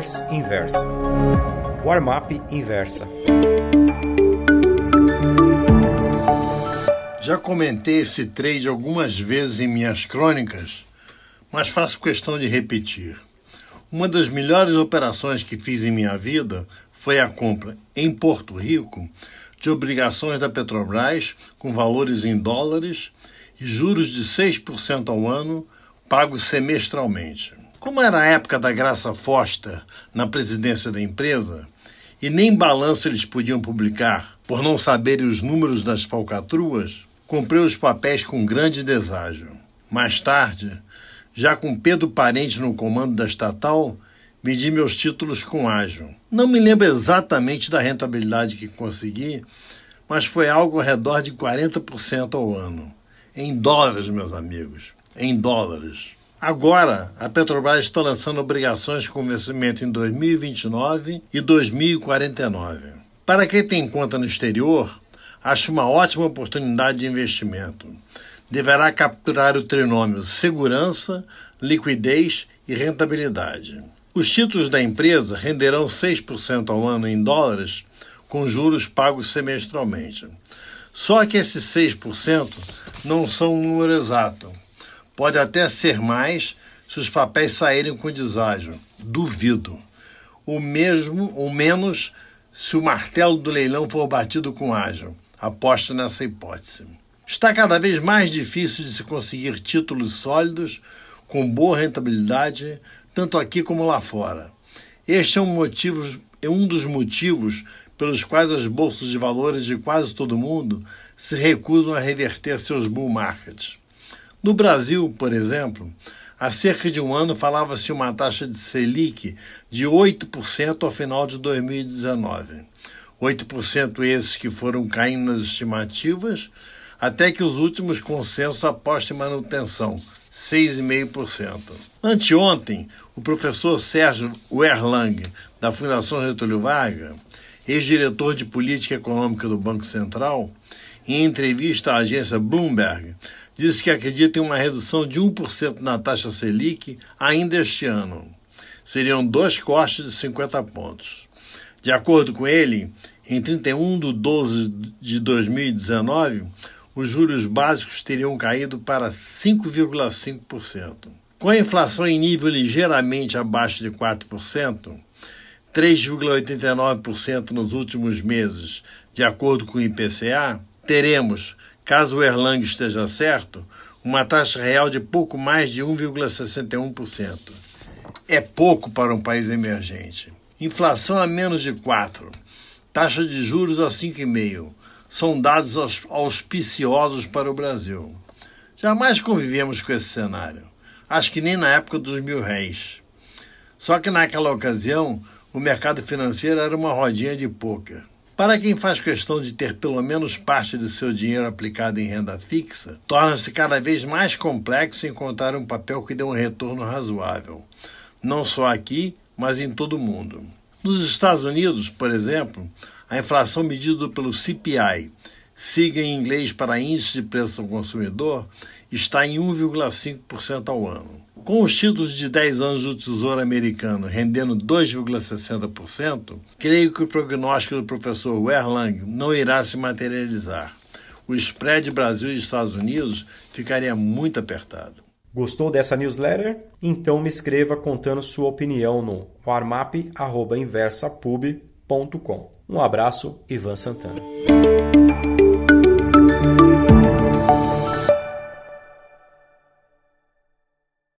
Traders Inversa. Warm-up Inversa. Já comentei esse trade algumas vezes em minhas crônicas, mas faço questão de repetir. Uma das melhores operações que fiz em minha vida foi a compra em Porto Rico de obrigações da Petrobras com valores em dólares e juros de 6% ao ano, pagos semestralmente. Como era a época da Graça Foster na presidência da empresa, e nem balanço eles podiam publicar por não saberem os números das falcatruas, comprei os papéis com grande deságio. Mais tarde, já com Pedro Parente no comando da estatal, vendi meus títulos com ágio. Não me lembro exatamente da rentabilidade que consegui, mas foi algo ao redor de 40% ao ano. Em dólares, meus amigos. Em dólares. Agora, a Petrobras está lançando obrigações com vencimento em 2029 e 2049. Para quem tem conta no exterior, acho uma ótima oportunidade de investimento. Deverá capturar o trinômio segurança, liquidez e rentabilidade. Os títulos da empresa renderão 6% ao ano em dólares, com juros pagos semestralmente. Só que esses 6% não são um número exato Pode até ser mais se os papéis saírem com deságio. Duvido. O mesmo, ou menos, se o martelo do leilão for batido com ágil. Aposto nessa hipótese. Está cada vez mais difícil de se conseguir títulos sólidos com boa rentabilidade, tanto aqui como lá fora. Este é um, motivo, é um dos motivos pelos quais as bolsas de valores de quase todo mundo se recusam a reverter seus bull markets. No Brasil, por exemplo, há cerca de um ano falava-se uma taxa de Selic de 8% ao final de 2019. 8% esses que foram caindo nas estimativas, até que os últimos consensos apostem manutenção, 6,5%. Anteontem, o professor Sérgio Werlang, da Fundação Getúlio Vargas, ex-diretor de política econômica do Banco Central, em entrevista à agência Bloomberg, disse que acredita em uma redução de 1% na taxa Selic ainda este ano. Seriam dois cortes de 50 pontos. De acordo com ele, em 31 de 12 de 2019, os juros básicos teriam caído para 5,5%. Com a inflação em nível ligeiramente abaixo de 4%, 3,89% nos últimos meses, de acordo com o IPCA, teremos caso o Erlang esteja certo, uma taxa real de pouco mais de 1,61%. É pouco para um país emergente. Inflação a menos de 4%, taxa de juros a 5,5%. São dados auspiciosos para o Brasil. Jamais convivemos com esse cenário. Acho que nem na época dos mil réis. Só que naquela ocasião, o mercado financeiro era uma rodinha de pôquer. Para quem faz questão de ter pelo menos parte do seu dinheiro aplicado em renda fixa, torna-se cada vez mais complexo encontrar um papel que dê um retorno razoável, não só aqui, mas em todo o mundo. Nos Estados Unidos, por exemplo, a inflação medida pelo CPI, siga em inglês para Índice de Preço ao Consumidor, está em 1,5% ao ano. Com os títulos de 10 anos do Tesouro Americano rendendo 2,60%, creio que o prognóstico do professor Werlang não irá se materializar. O spread Brasil e Estados Unidos ficaria muito apertado. Gostou dessa newsletter? Então me escreva contando sua opinião no warmap.inversapub.com. Um abraço, Ivan Santana.